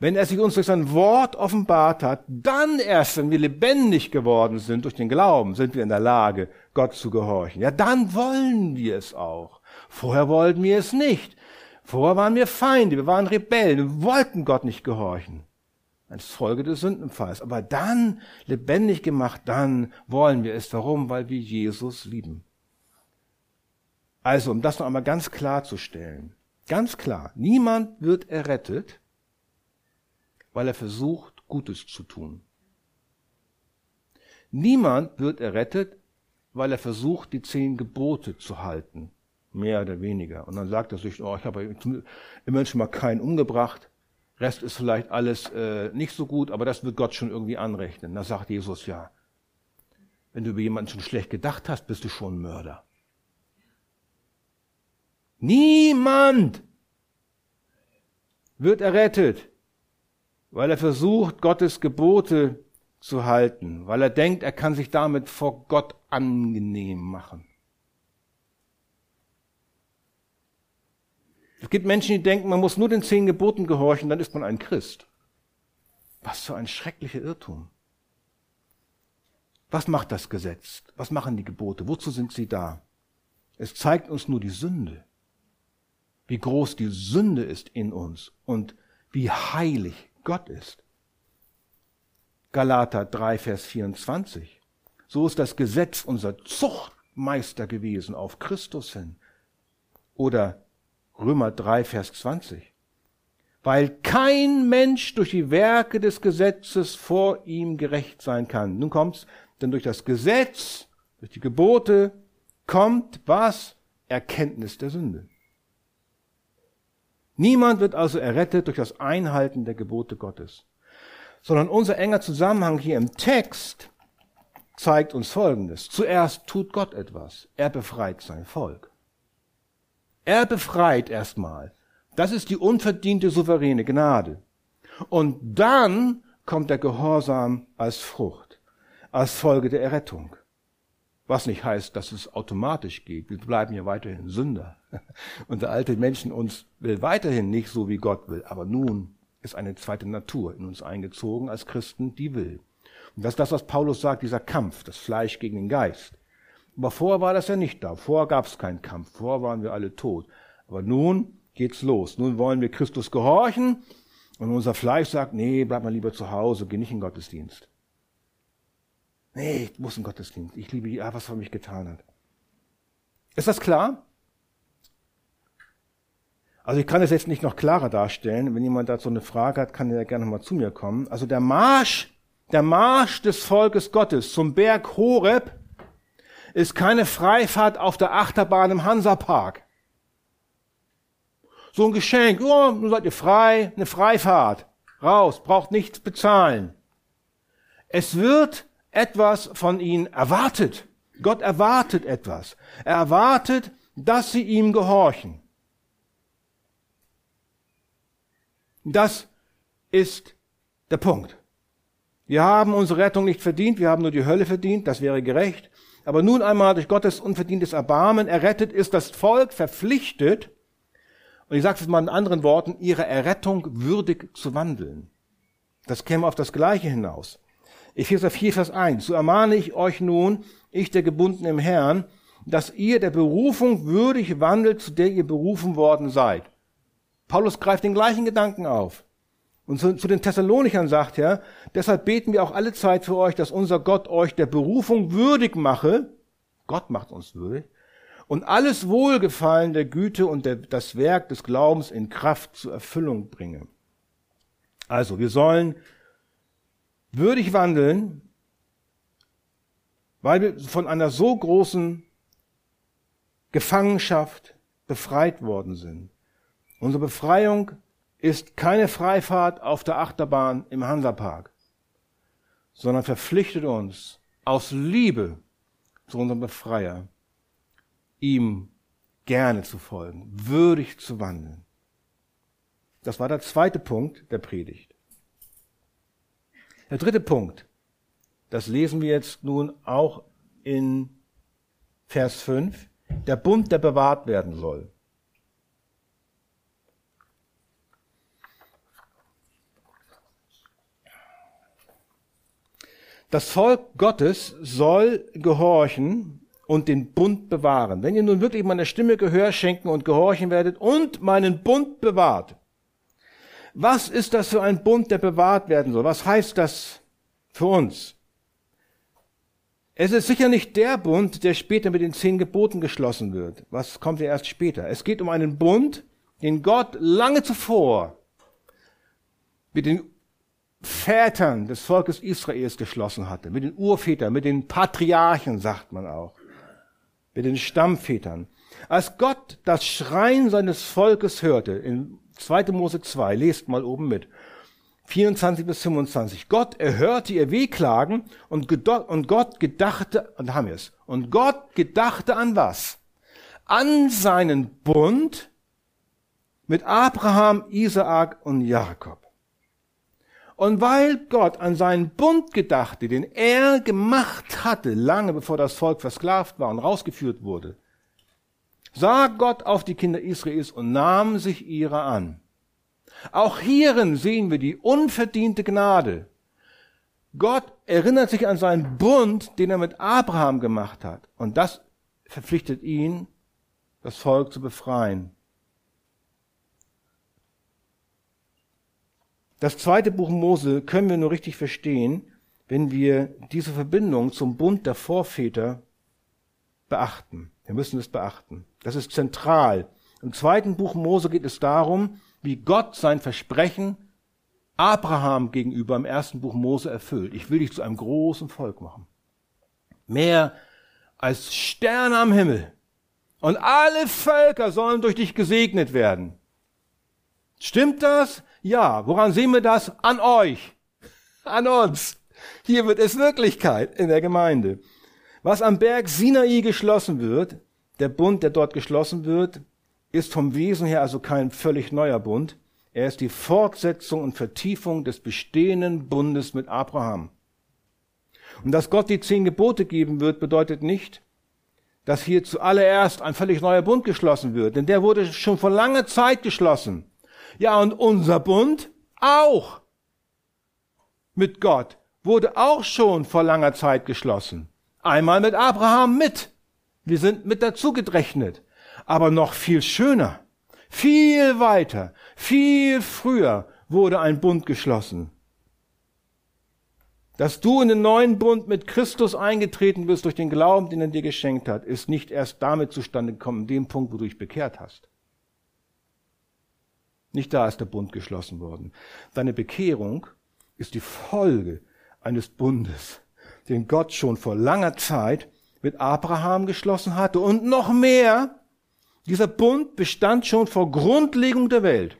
A: wenn er sich uns durch sein Wort offenbart hat, dann erst, wenn wir lebendig geworden sind durch den Glauben, sind wir in der Lage, Gott zu gehorchen. Ja, dann wollen wir es auch. Vorher wollten wir es nicht. Vorher waren wir Feinde, wir waren Rebellen, wir wollten Gott nicht gehorchen. Als Folge des Sündenfalls. Aber dann, lebendig gemacht, dann wollen wir es. Warum? Weil wir Jesus lieben. Also, um das noch einmal ganz klar zu stellen. Ganz klar. Niemand wird errettet, weil er versucht, Gutes zu tun. Niemand wird errettet, weil er versucht, die zehn Gebote zu halten. Mehr oder weniger. Und dann sagt er sich, oh, ich habe immerhin schon mal keinen umgebracht. Rest ist vielleicht alles äh, nicht so gut, aber das wird Gott schon irgendwie anrechnen. Da sagt Jesus ja, wenn du über jemanden schon schlecht gedacht hast, bist du schon ein Mörder. Niemand wird errettet, weil er versucht, Gottes Gebote zu halten, weil er denkt, er kann sich damit vor Gott angenehm machen. Es gibt Menschen, die denken, man muss nur den zehn Geboten gehorchen, dann ist man ein Christ. Was für ein schrecklicher Irrtum. Was macht das Gesetz? Was machen die Gebote? Wozu sind sie da? Es zeigt uns nur die Sünde wie groß die Sünde ist in uns und wie heilig Gott ist. Galater 3, Vers 24. So ist das Gesetz unser Zuchtmeister gewesen auf Christus hin. Oder Römer 3, Vers 20. Weil kein Mensch durch die Werke des Gesetzes vor ihm gerecht sein kann. Nun kommt's, denn durch das Gesetz, durch die Gebote kommt was? Erkenntnis der Sünde. Niemand wird also errettet durch das Einhalten der Gebote Gottes, sondern unser enger Zusammenhang hier im Text zeigt uns Folgendes. Zuerst tut Gott etwas. Er befreit sein Volk. Er befreit erstmal. Das ist die unverdiente souveräne Gnade. Und dann kommt der Gehorsam als Frucht, als Folge der Errettung. Was nicht heißt, dass es automatisch geht. Wir bleiben ja weiterhin Sünder. Und der alte Mensch in uns will weiterhin nicht so, wie Gott will. Aber nun ist eine zweite Natur in uns eingezogen als Christen, die will. Und das ist das, was Paulus sagt, dieser Kampf, das Fleisch gegen den Geist. Aber vorher war das ja nicht da. Vorher gab es keinen Kampf. Vorher waren wir alle tot. Aber nun geht's los. Nun wollen wir Christus gehorchen. Und unser Fleisch sagt, nee, bleib mal lieber zu Hause, geh nicht in Gottesdienst. Nee, ich muss in Gottesdienst. Ich liebe ja, was er mich getan hat. Ist das klar? Also ich kann es jetzt nicht noch klarer darstellen. Wenn jemand dazu eine Frage hat, kann er gerne mal zu mir kommen. Also der Marsch, der Marsch des Volkes Gottes zum Berg Horeb ist keine Freifahrt auf der Achterbahn im Hansapark. So ein Geschenk, oh, nun seid ihr frei, eine Freifahrt. Raus, braucht nichts bezahlen. Es wird etwas von ihnen erwartet. Gott erwartet etwas. Er erwartet, dass sie ihm gehorchen. Das ist der Punkt. Wir haben unsere Rettung nicht verdient, wir haben nur die Hölle verdient, das wäre gerecht. Aber nun einmal durch Gottes unverdientes Erbarmen errettet ist das Volk verpflichtet, und ich sage es mal in anderen Worten, ihre Errettung würdig zu wandeln. Das käme auf das Gleiche hinaus. Epheser 4, Vers 1. So ermahne ich euch nun, ich der gebunden im Herrn, dass ihr der Berufung würdig wandelt, zu der ihr berufen worden seid. Paulus greift den gleichen Gedanken auf. Und zu, zu den Thessalonichern sagt er, deshalb beten wir auch alle Zeit für euch, dass unser Gott euch der Berufung würdig mache. Gott macht uns würdig. Und alles Wohlgefallen der Güte und der, das Werk des Glaubens in Kraft zur Erfüllung bringe. Also, wir sollen würdig wandeln, weil wir von einer so großen Gefangenschaft befreit worden sind. Unsere Befreiung ist keine Freifahrt auf der Achterbahn im Hansapark, sondern verpflichtet uns aus Liebe zu unserem Befreier, ihm gerne zu folgen, würdig zu wandeln. Das war der zweite Punkt der Predigt. Der dritte Punkt, das lesen wir jetzt nun auch in Vers 5, der Bund, der bewahrt werden soll. Das Volk Gottes soll gehorchen und den Bund bewahren. Wenn ihr nun wirklich meiner Stimme Gehör schenken und gehorchen werdet und meinen Bund bewahrt. Was ist das für ein Bund, der bewahrt werden soll? Was heißt das für uns? Es ist sicher nicht der Bund, der später mit den zehn Geboten geschlossen wird. Was kommt ja erst später? Es geht um einen Bund, den Gott lange zuvor mit den Vätern des Volkes Israels geschlossen hatte, mit den Urvätern, mit den Patriarchen, sagt man auch, mit den Stammvätern. Als Gott das Schreien seines Volkes hörte, in 2. Mose 2, lest mal oben mit, 24 bis 25. Gott erhörte ihr Wehklagen und, und Gott gedachte, und da haben wir es, und Gott gedachte an was? An seinen Bund mit Abraham, Isaak und Jakob. Und weil Gott an seinen Bund gedachte, den er gemacht hatte, lange bevor das Volk versklavt war und rausgeführt wurde, sah Gott auf die Kinder Israels und nahm sich ihrer an. Auch hierin sehen wir die unverdiente Gnade. Gott erinnert sich an seinen Bund, den er mit Abraham gemacht hat. Und das verpflichtet ihn, das Volk zu befreien. Das zweite Buch Mose können wir nur richtig verstehen, wenn wir diese Verbindung zum Bund der Vorväter beachten. Wir müssen es beachten. Das ist zentral. Im zweiten Buch Mose geht es darum, wie Gott sein Versprechen Abraham gegenüber im ersten Buch Mose erfüllt. Ich will dich zu einem großen Volk machen. Mehr als Sterne am Himmel. Und alle Völker sollen durch dich gesegnet werden. Stimmt das? Ja, woran sehen wir das? An euch, an uns. Hier wird es Wirklichkeit in der Gemeinde. Was am Berg Sinai geschlossen wird, der Bund, der dort geschlossen wird, ist vom Wesen her also kein völlig neuer Bund. Er ist die Fortsetzung und Vertiefung des bestehenden Bundes mit Abraham. Und dass Gott die zehn Gebote geben wird, bedeutet nicht, dass hier zuallererst ein völlig neuer Bund geschlossen wird, denn der wurde schon vor langer Zeit geschlossen. Ja, und unser Bund auch mit Gott wurde auch schon vor langer Zeit geschlossen. Einmal mit Abraham mit. Wir sind mit dazu gerechnet. Aber noch viel schöner, viel weiter, viel früher wurde ein Bund geschlossen. Dass du in den neuen Bund mit Christus eingetreten bist durch den Glauben, den er dir geschenkt hat, ist nicht erst damit zustande gekommen, dem Punkt, wo du dich bekehrt hast. Nicht da ist der Bund geschlossen worden. Deine Bekehrung ist die Folge eines Bundes, den Gott schon vor langer Zeit mit Abraham geschlossen hatte. Und noch mehr, dieser Bund bestand schon vor Grundlegung der Welt.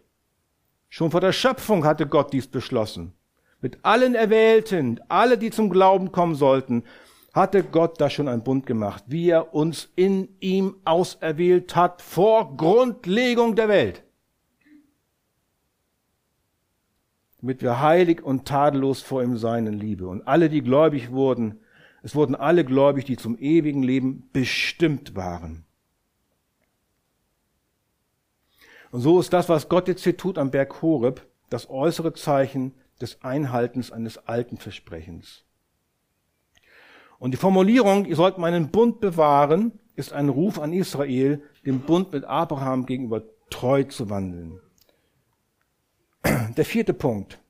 A: Schon vor der Schöpfung hatte Gott dies beschlossen mit allen Erwählten, alle, die zum Glauben kommen sollten, hatte Gott da schon einen Bund gemacht, wie er uns in ihm auserwählt hat vor Grundlegung der Welt. Damit wir heilig und tadellos vor ihm sein in Liebe. Und alle, die gläubig wurden, es wurden alle gläubig, die zum ewigen Leben bestimmt waren. Und so ist das, was Gott jetzt hier tut am Berg Horeb, das äußere Zeichen des Einhaltens eines alten Versprechens. Und die Formulierung, ihr sollt meinen Bund bewahren, ist ein Ruf an Israel, dem Bund mit Abraham gegenüber treu zu wandeln. Der vierte Punkt,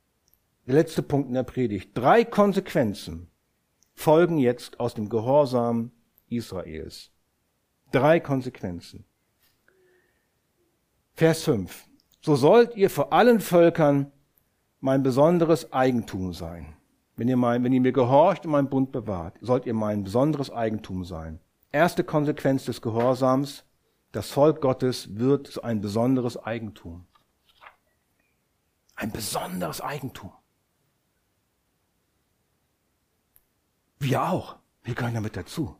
A: der letzte Punkt in der Predigt. Drei Konsequenzen folgen jetzt aus dem Gehorsam Israels. Drei Konsequenzen. Vers 5. So sollt ihr vor allen Völkern mein besonderes Eigentum sein. Wenn ihr, mein, wenn ihr mir gehorcht und meinen Bund bewahrt, sollt ihr mein besonderes Eigentum sein. Erste Konsequenz des Gehorsams, das Volk Gottes wird ein besonderes Eigentum. Ein besonderes Eigentum. Wir auch. Wir gehören damit dazu.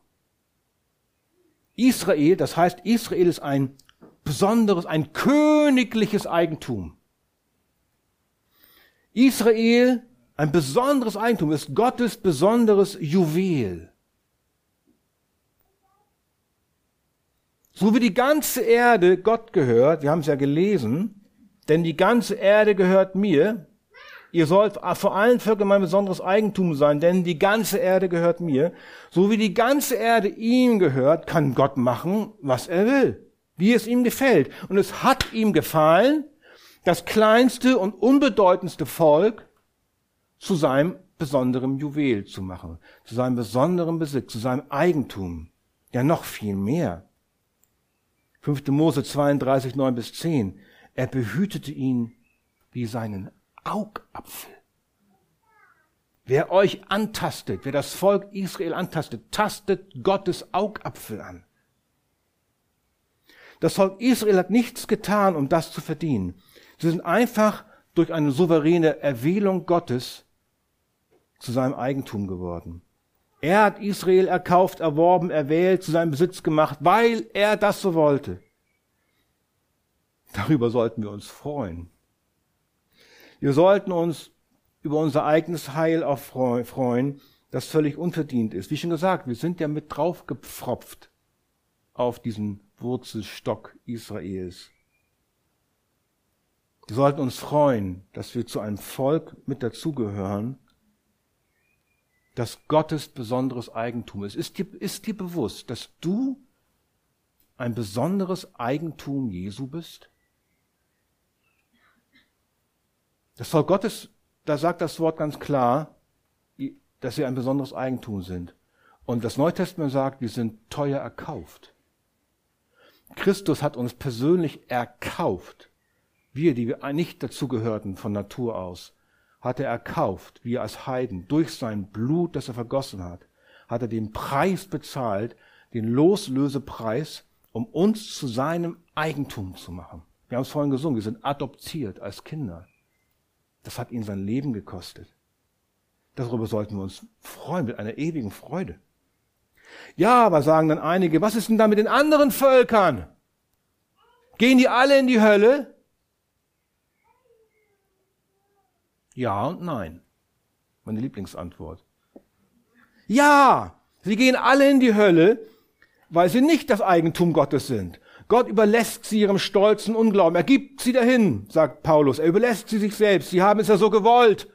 A: Israel, das heißt, Israel ist ein besonderes, ein königliches Eigentum. Israel, ein besonderes Eigentum, ist Gottes besonderes Juwel. So wie die ganze Erde Gott gehört, wir haben es ja gelesen, denn die ganze Erde gehört mir. Ihr sollt vor allen Völkern mein besonderes Eigentum sein, denn die ganze Erde gehört mir. So wie die ganze Erde ihm gehört, kann Gott machen, was er will, wie es ihm gefällt. Und es hat ihm gefallen, das kleinste und unbedeutendste Volk zu seinem besonderen Juwel zu machen, zu seinem besonderen Besitz, zu seinem Eigentum. Ja, noch viel mehr. 5. Mose 32, 9 bis 10. Er behütete ihn wie seinen Augapfel. Wer euch antastet, wer das Volk Israel antastet, tastet Gottes Augapfel an. Das Volk Israel hat nichts getan, um das zu verdienen. Sie sind einfach durch eine souveräne Erwählung Gottes zu seinem Eigentum geworden. Er hat Israel erkauft, erworben, erwählt, zu seinem Besitz gemacht, weil er das so wollte. Darüber sollten wir uns freuen. Wir sollten uns über unser eigenes Heil auch freuen, das völlig unverdient ist. Wie schon gesagt, wir sind ja mit draufgepfropft auf diesen Wurzelstock Israels. Wir sollten uns freuen, dass wir zu einem Volk mit dazugehören, das Gottes besonderes Eigentum ist. Ist dir, ist dir bewusst, dass du ein besonderes Eigentum Jesu bist? Das Volk Gottes, da sagt das Wort ganz klar, dass sie ein besonderes Eigentum sind. Und das Neue Testament sagt, wir sind teuer erkauft. Christus hat uns persönlich erkauft. Wir, die wir nicht dazugehörten von Natur aus, hat er erkauft, wir als Heiden, durch sein Blut, das er vergossen hat, hat er den Preis bezahlt, den Loslösepreis, um uns zu seinem Eigentum zu machen. Wir haben es vorhin gesungen, wir sind adoptiert als Kinder. Das hat ihn sein Leben gekostet. Darüber sollten wir uns freuen, mit einer ewigen Freude. Ja, aber sagen dann einige, was ist denn da mit den anderen Völkern? Gehen die alle in die Hölle? Ja und nein. Meine Lieblingsantwort. Ja, sie gehen alle in die Hölle, weil sie nicht das Eigentum Gottes sind. Gott überlässt sie ihrem stolzen Unglauben. Er gibt sie dahin, sagt Paulus. Er überlässt sie sich selbst. Sie haben es ja so gewollt.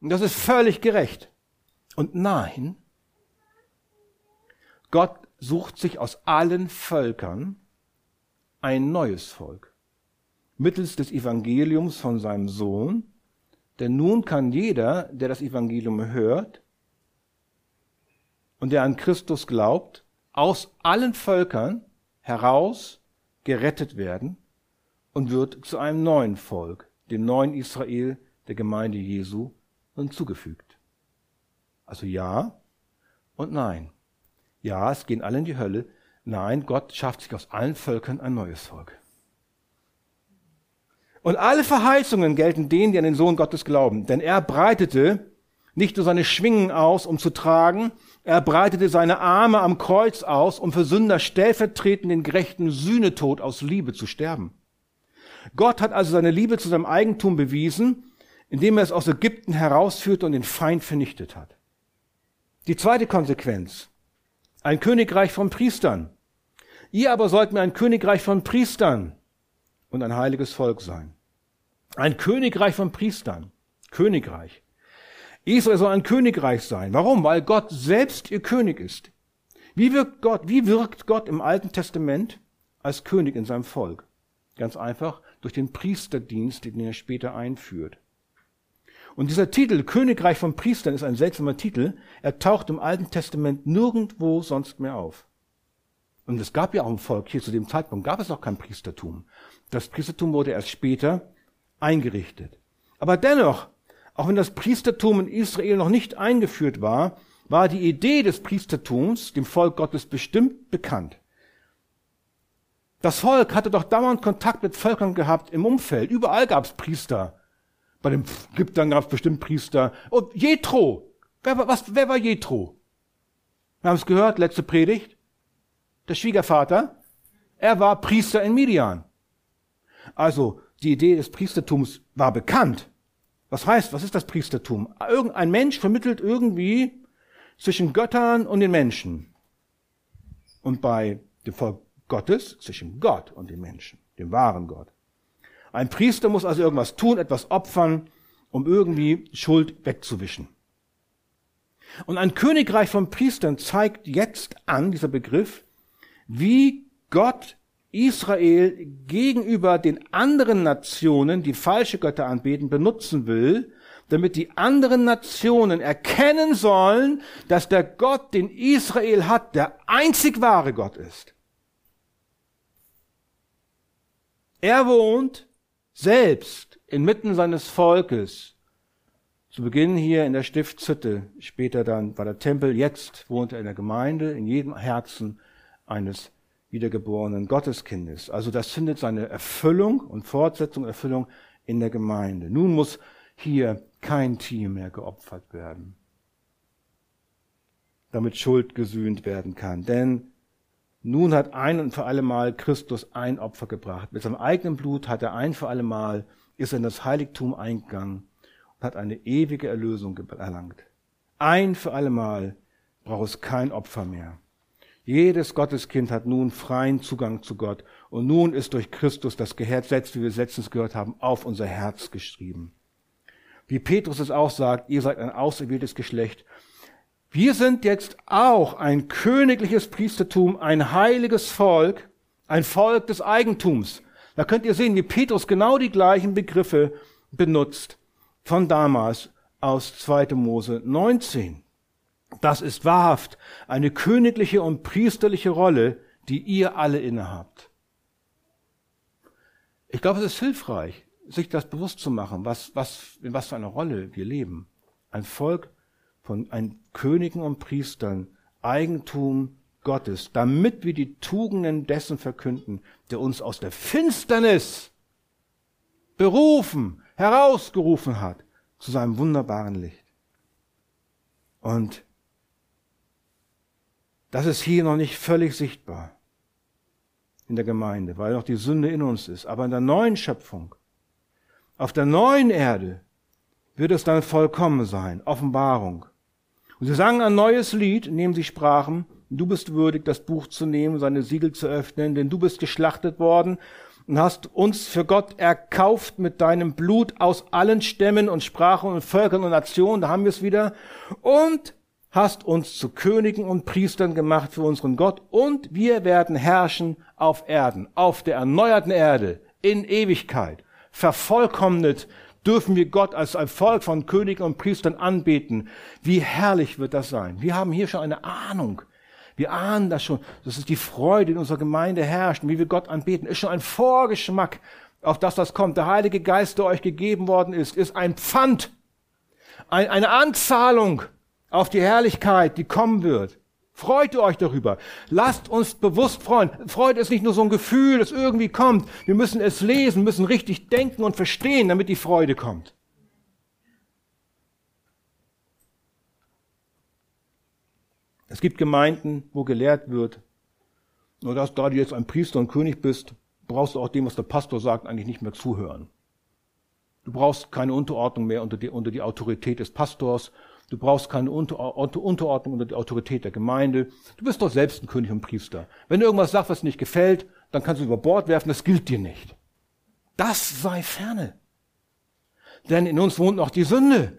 A: Und das ist völlig gerecht. Und nein, Gott sucht sich aus allen Völkern ein neues Volk. Mittels des Evangeliums von seinem Sohn. Denn nun kann jeder, der das Evangelium hört und der an Christus glaubt, aus allen Völkern heraus gerettet werden und wird zu einem neuen Volk, dem neuen Israel, der Gemeinde Jesu, hinzugefügt. Also ja und nein. Ja, es gehen alle in die Hölle. Nein, Gott schafft sich aus allen Völkern ein neues Volk. Und alle Verheißungen gelten denen, die an den Sohn Gottes glauben. Denn er breitete nicht nur seine Schwingen aus, um zu tragen, er breitete seine Arme am Kreuz aus, um für Sünder stellvertretend den gerechten Sühnetod aus Liebe zu sterben. Gott hat also seine Liebe zu seinem Eigentum bewiesen, indem er es aus Ägypten herausführte und den Feind vernichtet hat. Die zweite Konsequenz. Ein Königreich von Priestern. Ihr aber sollt mir ein Königreich von Priestern und ein heiliges Volk sein. Ein Königreich von Priestern. Königreich. Israel soll ein Königreich sein. Warum? Weil Gott selbst ihr König ist. Wie wirkt Gott, wie wirkt Gott im Alten Testament als König in seinem Volk? Ganz einfach durch den Priesterdienst, den er später einführt. Und dieser Titel, Königreich von Priestern, ist ein seltsamer Titel. Er taucht im Alten Testament nirgendwo sonst mehr auf. Und es gab ja auch ein Volk, hier zu dem Zeitpunkt gab es auch kein Priestertum. Das Priestertum wurde erst später eingerichtet. Aber dennoch auch wenn das Priestertum in Israel noch nicht eingeführt war, war die Idee des Priestertums dem Volk Gottes bestimmt bekannt. Das Volk hatte doch dauernd Kontakt mit Völkern gehabt im Umfeld. Überall gab es Priester. Bei den Ägyptern gab es bestimmt Priester. Und Jethro. Wer, was, wer war Jethro? Wir haben es gehört, letzte Predigt. Der Schwiegervater. Er war Priester in Midian. Also, die Idee des Priestertums war bekannt. Was heißt, was ist das Priestertum? Irgendein Mensch vermittelt irgendwie zwischen Göttern und den Menschen. Und bei dem Volk Gottes zwischen Gott und den Menschen, dem wahren Gott. Ein Priester muss also irgendwas tun, etwas opfern, um irgendwie Schuld wegzuwischen. Und ein Königreich von Priestern zeigt jetzt an, dieser Begriff, wie Gott Israel gegenüber den anderen Nationen, die falsche Götter anbeten, benutzen will, damit die anderen Nationen erkennen sollen, dass der Gott, den Israel hat, der einzig wahre Gott ist. Er wohnt selbst inmitten seines Volkes. Zu Beginn hier in der Stiftshütte, später dann war der Tempel, jetzt wohnt er in der Gemeinde, in jedem Herzen eines wiedergeborenen Gotteskindes. Also das findet seine Erfüllung und Fortsetzung, Erfüllung in der Gemeinde. Nun muss hier kein Tier mehr geopfert werden, damit Schuld gesühnt werden kann. Denn nun hat ein und für alle Mal Christus ein Opfer gebracht. Mit seinem eigenen Blut hat er ein für alle Mal, ist er in das Heiligtum eingegangen und hat eine ewige Erlösung erlangt. Ein für alle Mal braucht es kein Opfer mehr. Jedes Gotteskind hat nun freien Zugang zu Gott. Und nun ist durch Christus das Gesetz, wie wir es letztens gehört haben, auf unser Herz geschrieben. Wie Petrus es auch sagt, ihr seid ein auserwähltes Geschlecht. Wir sind jetzt auch ein königliches Priestertum, ein heiliges Volk, ein Volk des Eigentums. Da könnt ihr sehen, wie Petrus genau die gleichen Begriffe benutzt von damals aus 2. Mose 19. Das ist wahrhaft eine königliche und priesterliche Rolle, die ihr alle innehabt. Ich glaube, es ist hilfreich, sich das bewusst zu machen, was, was, in was für einer Rolle wir leben. Ein Volk von ein Königen und Priestern, Eigentum Gottes, damit wir die Tugenden dessen verkünden, der uns aus der Finsternis berufen, herausgerufen hat zu seinem wunderbaren Licht. Und das ist hier noch nicht völlig sichtbar in der Gemeinde, weil noch die Sünde in uns ist. Aber in der neuen Schöpfung, auf der neuen Erde, wird es dann vollkommen sein, Offenbarung. Und sie sangen ein neues Lied, in dem sie sprachen, du bist würdig, das Buch zu nehmen, seine Siegel zu öffnen, denn du bist geschlachtet worden und hast uns für Gott erkauft mit deinem Blut aus allen Stämmen und Sprachen und Völkern und Nationen, da haben wir es wieder, und hast uns zu Königen und Priestern gemacht für unseren Gott, und wir werden herrschen auf Erden, auf der erneuerten Erde, in Ewigkeit, vervollkommnet dürfen wir Gott als ein Volk von Königen und Priestern anbeten. Wie herrlich wird das sein. Wir haben hier schon eine Ahnung. Wir ahnen das schon. Das ist die Freude, die in unserer Gemeinde herrscht wie wir Gott anbeten. Ist schon ein Vorgeschmack auf das, was kommt. Der Heilige Geist, der euch gegeben worden ist, ist ein Pfand. eine Anzahlung auf die Herrlichkeit, die kommen wird. Freut euch darüber. Lasst uns bewusst freuen. Freude ist nicht nur so ein Gefühl, das irgendwie kommt. Wir müssen es lesen, müssen richtig denken und verstehen, damit die Freude kommt. Es gibt Gemeinden, wo gelehrt wird, nur dass da du jetzt ein Priester und König bist, brauchst du auch dem, was der Pastor sagt, eigentlich nicht mehr zuhören. Du brauchst keine Unterordnung mehr unter die, unter die Autorität des Pastors. Du brauchst keine Unterordnung unter die Autorität der Gemeinde. Du bist doch selbst ein König und Priester. Wenn du irgendwas sagst, was nicht gefällt, dann kannst du über Bord werfen, das gilt dir nicht. Das sei ferne. Denn in uns wohnt noch die Sünde.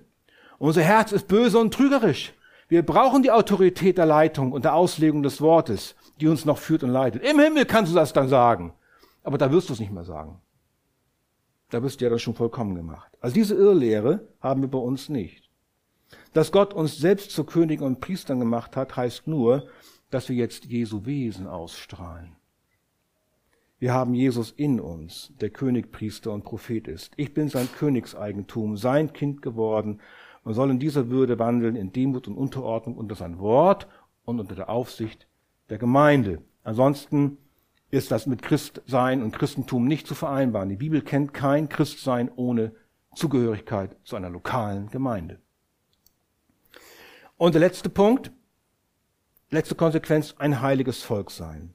A: Unser Herz ist böse und trügerisch. Wir brauchen die Autorität der Leitung und der Auslegung des Wortes, die uns noch führt und leitet. Im Himmel kannst du das dann sagen. Aber da wirst du es nicht mehr sagen. Da bist du ja dann schon vollkommen gemacht. Also diese Irrlehre haben wir bei uns nicht. Dass Gott uns selbst zu Königen und Priestern gemacht hat, heißt nur, dass wir jetzt Jesu Wesen ausstrahlen. Wir haben Jesus in uns, der König, Priester und Prophet ist. Ich bin sein Königseigentum, sein Kind geworden und soll in dieser Würde wandeln, in Demut und Unterordnung unter sein Wort und unter der Aufsicht der Gemeinde. Ansonsten ist das mit Christsein und Christentum nicht zu vereinbaren. Die Bibel kennt kein Christsein ohne Zugehörigkeit zu einer lokalen Gemeinde. Und der letzte Punkt, letzte Konsequenz, ein heiliges Volk sein.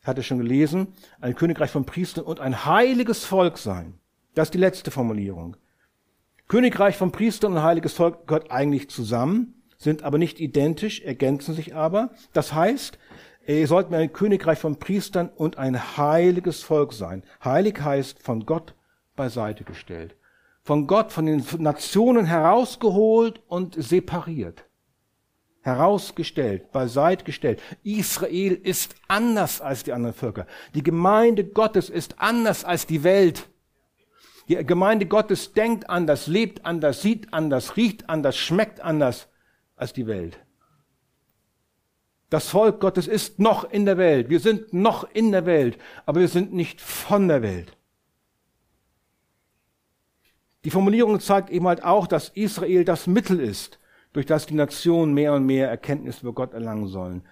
A: Ich hatte schon gelesen, ein Königreich von Priestern und ein heiliges Volk sein. Das ist die letzte Formulierung. Königreich von Priestern und heiliges Volk gehört eigentlich zusammen, sind aber nicht identisch, ergänzen sich aber. Das heißt, ihr sollt mir ein Königreich von Priestern und ein heiliges Volk sein. Heilig heißt von Gott beiseite gestellt. Von Gott, von den Nationen herausgeholt und separiert herausgestellt, beiseite gestellt. Israel ist anders als die anderen Völker. Die Gemeinde Gottes ist anders als die Welt. Die Gemeinde Gottes denkt anders, lebt anders, sieht anders, riecht anders, schmeckt anders als die Welt. Das Volk Gottes ist noch in der Welt. Wir sind noch in der Welt, aber wir sind nicht von der Welt. Die Formulierung zeigt eben halt auch, dass Israel das Mittel ist, durch das die Nationen mehr und mehr Erkenntnis über Gott erlangen sollen.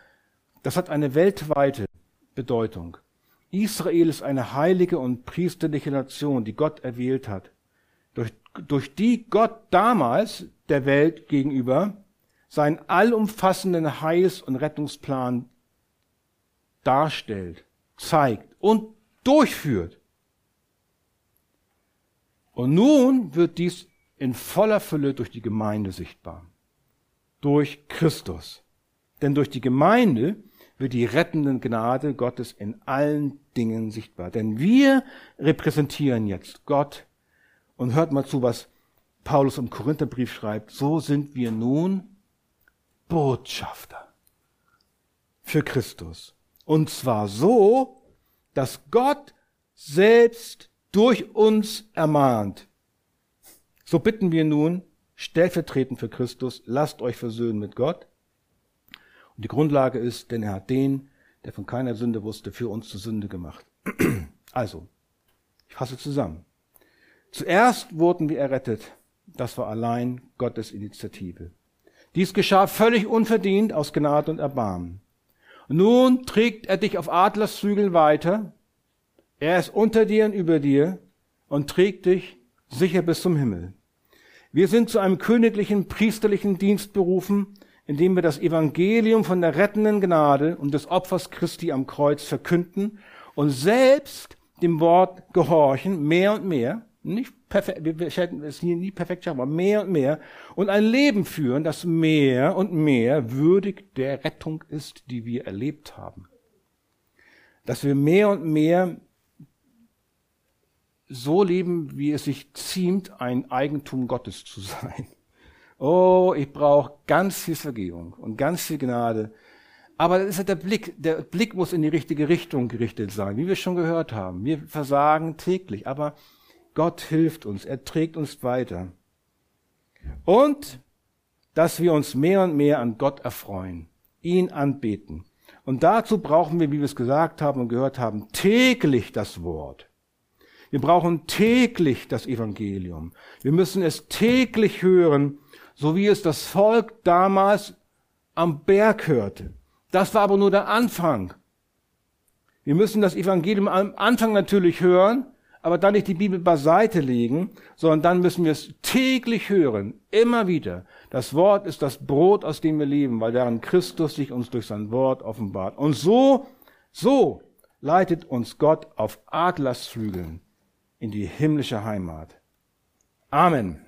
A: Das hat eine weltweite Bedeutung. Israel ist eine heilige und priesterliche Nation, die Gott erwählt hat, durch, durch die Gott damals der Welt gegenüber seinen allumfassenden Heils- und Rettungsplan darstellt, zeigt und durchführt. Und nun wird dies in voller Fülle durch die Gemeinde sichtbar durch Christus. Denn durch die Gemeinde wird die rettende Gnade Gottes in allen Dingen sichtbar. Denn wir repräsentieren jetzt Gott. Und hört mal zu, was Paulus im Korintherbrief schreibt. So sind wir nun Botschafter für Christus. Und zwar so, dass Gott selbst durch uns ermahnt. So bitten wir nun, stellvertretend für Christus, lasst euch versöhnen mit Gott. Und die Grundlage ist, denn er hat den, der von keiner Sünde wusste, für uns zur Sünde gemacht. Also, ich fasse zusammen. Zuerst wurden wir errettet. Das war allein Gottes Initiative. Dies geschah völlig unverdient aus Gnade und Erbarmen. Und nun trägt er dich auf Adlersflügeln weiter. Er ist unter dir und über dir und trägt dich sicher bis zum Himmel. Wir sind zu einem königlichen priesterlichen Dienst berufen, indem wir das Evangelium von der rettenden Gnade und des Opfers Christi am Kreuz verkünden und selbst dem Wort gehorchen, mehr und mehr, Nicht perfekt, wir werden es nie, nie perfekt schaffen, aber mehr und mehr. Und ein Leben führen, das mehr und mehr würdig der Rettung ist, die wir erlebt haben. Dass wir mehr und mehr so leben, wie es sich ziemt, ein Eigentum Gottes zu sein. Oh, ich brauche ganz viel Vergebung und ganz viel Gnade. Aber das ist halt der Blick. Der Blick muss in die richtige Richtung gerichtet sein, wie wir schon gehört haben. Wir versagen täglich, aber Gott hilft uns. Er trägt uns weiter. Und, dass wir uns mehr und mehr an Gott erfreuen, ihn anbeten. Und dazu brauchen wir, wie wir es gesagt haben und gehört haben, täglich das Wort. Wir brauchen täglich das Evangelium. Wir müssen es täglich hören so wie es das Volk damals am Berg hörte. Das war aber nur der Anfang. Wir müssen das Evangelium am Anfang natürlich hören, aber dann nicht die Bibel beiseite legen, sondern dann müssen wir es täglich hören, immer wieder. Das Wort ist das Brot, aus dem wir leben, weil daran Christus sich uns durch sein Wort offenbart. Und so, so leitet uns Gott auf Adlersflügeln in die himmlische Heimat. Amen.